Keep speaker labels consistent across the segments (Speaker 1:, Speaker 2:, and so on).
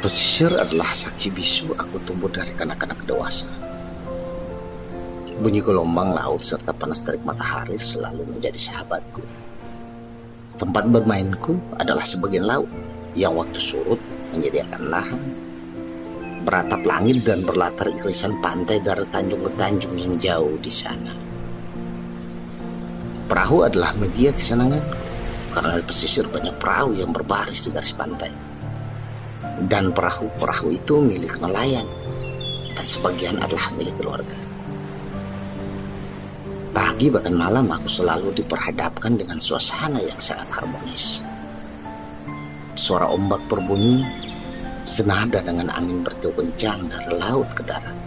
Speaker 1: Pesisir adalah saksi bisu aku tumbuh dari kanak-kanak dewasa. Bunyi gelombang laut serta panas terik matahari selalu menjadi sahabatku. Tempat bermainku adalah sebagian laut yang waktu surut menyediakan lahan. Beratap langit dan berlatar irisan pantai dari tanjung ke tanjung yang jauh di sana. Perahu adalah media kesenanganku karena di pesisir banyak perahu yang berbaris di garis pantai dan perahu-perahu itu milik nelayan dan sebagian adalah milik keluarga. Pagi bahkan malam aku selalu diperhadapkan dengan suasana yang sangat harmonis. Suara ombak berbunyi senada dengan angin bertiup kencang dari laut ke darat.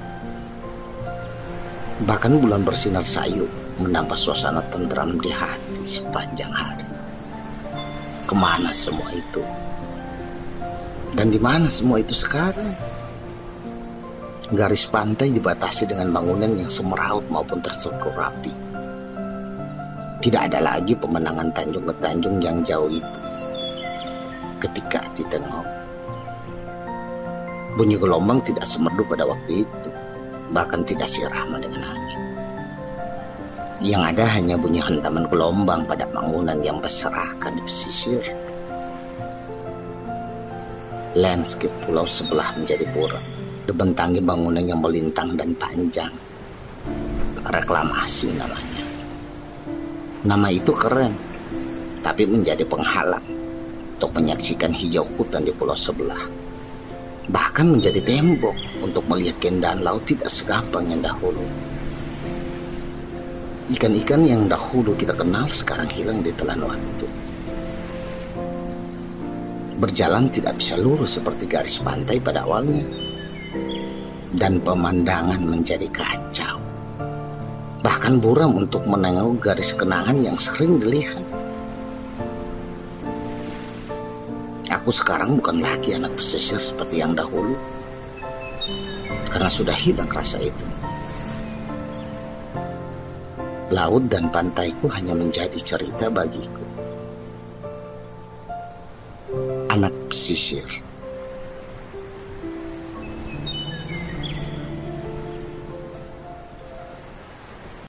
Speaker 1: Bahkan bulan bersinar sayu menambah suasana tentram di hati sepanjang hari. Ke mana semua itu? Dan di mana semua itu sekarang? Garis pantai dibatasi dengan bangunan yang semeraut maupun terstruktur rapi. Tidak ada lagi pemenangan tanjung ke tanjung yang jauh itu. Ketika ditengok, bunyi gelombang tidak semerdu pada waktu itu, bahkan tidak sirama dengan angin. Yang ada hanya bunyi hantaman gelombang pada bangunan yang berserahkan di pesisir landscape pulau sebelah menjadi buram. Dibentangi bangunan yang melintang dan panjang. Reklamasi namanya. Nama itu keren, tapi menjadi penghalang untuk menyaksikan hijau hutan di pulau sebelah. Bahkan menjadi tembok untuk melihat keindahan laut tidak segampang yang dahulu. Ikan-ikan yang dahulu kita kenal sekarang hilang di telan waktu berjalan tidak bisa lurus seperti garis pantai pada awalnya. Dan pemandangan menjadi kacau. Bahkan buram untuk menengok garis kenangan yang sering dilihat. Aku sekarang bukan lagi anak pesisir seperti yang dahulu. Karena sudah hilang rasa itu. Laut dan pantaiku hanya menjadi cerita bagiku. Anak pesisir.